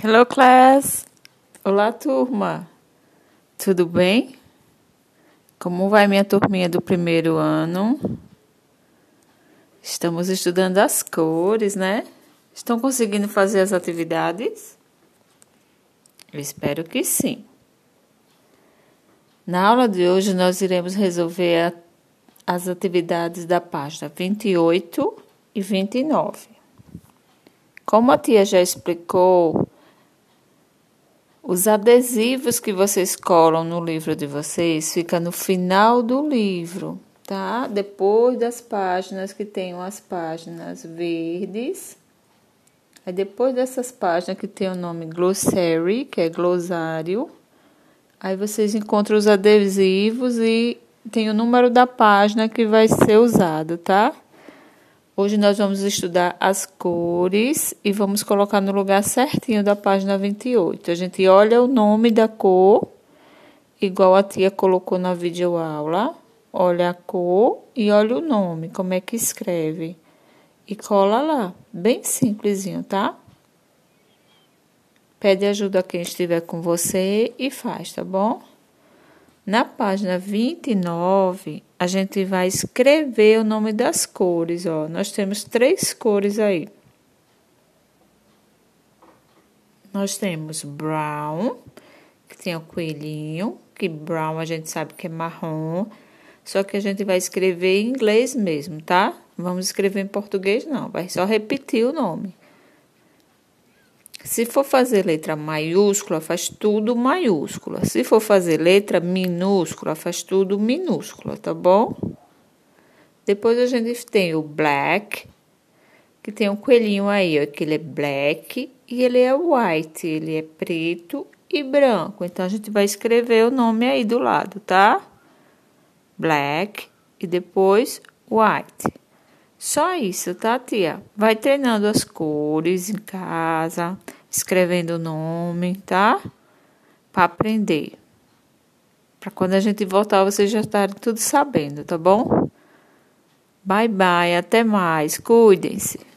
Hello, class! Olá, turma! Tudo bem? Como vai minha turminha do primeiro ano? Estamos estudando as cores, né? Estão conseguindo fazer as atividades? Eu espero que sim. Na aula de hoje, nós iremos resolver a, as atividades da página 28 e 29. Como a tia já explicou, os adesivos que vocês colam no livro de vocês fica no final do livro, tá? Depois das páginas que tenham as páginas verdes. Aí depois dessas páginas que tem o nome glossary, que é glossário, aí vocês encontram os adesivos e tem o número da página que vai ser usado, tá? Hoje nós vamos estudar as cores e vamos colocar no lugar certinho da página 28. A gente olha o nome da cor, igual a tia colocou na videoaula. Olha a cor e olha o nome, como é que escreve. E cola lá, bem simplesinho, tá? Pede ajuda a quem estiver com você e faz, tá bom? Na página 29, a gente vai escrever o nome das cores, ó. Nós temos três cores aí. Nós temos brown, que tem o coelhinho, que brown a gente sabe que é marrom, só que a gente vai escrever em inglês mesmo, tá? Vamos escrever em português não, vai só repetir o nome. Se for fazer letra maiúscula, faz tudo maiúscula. Se for fazer letra minúscula, faz tudo minúscula, tá bom? Depois a gente tem o black, que tem um coelhinho aí, ó, que ele é black e ele é white, ele é preto e branco. Então a gente vai escrever o nome aí do lado, tá? Black e depois white. Só isso, tá, tia? Vai treinando as cores em casa, escrevendo o nome, tá? Para aprender. Para quando a gente voltar, vocês já estarem tudo sabendo, tá bom? Bye bye, até mais. Cuidem-se.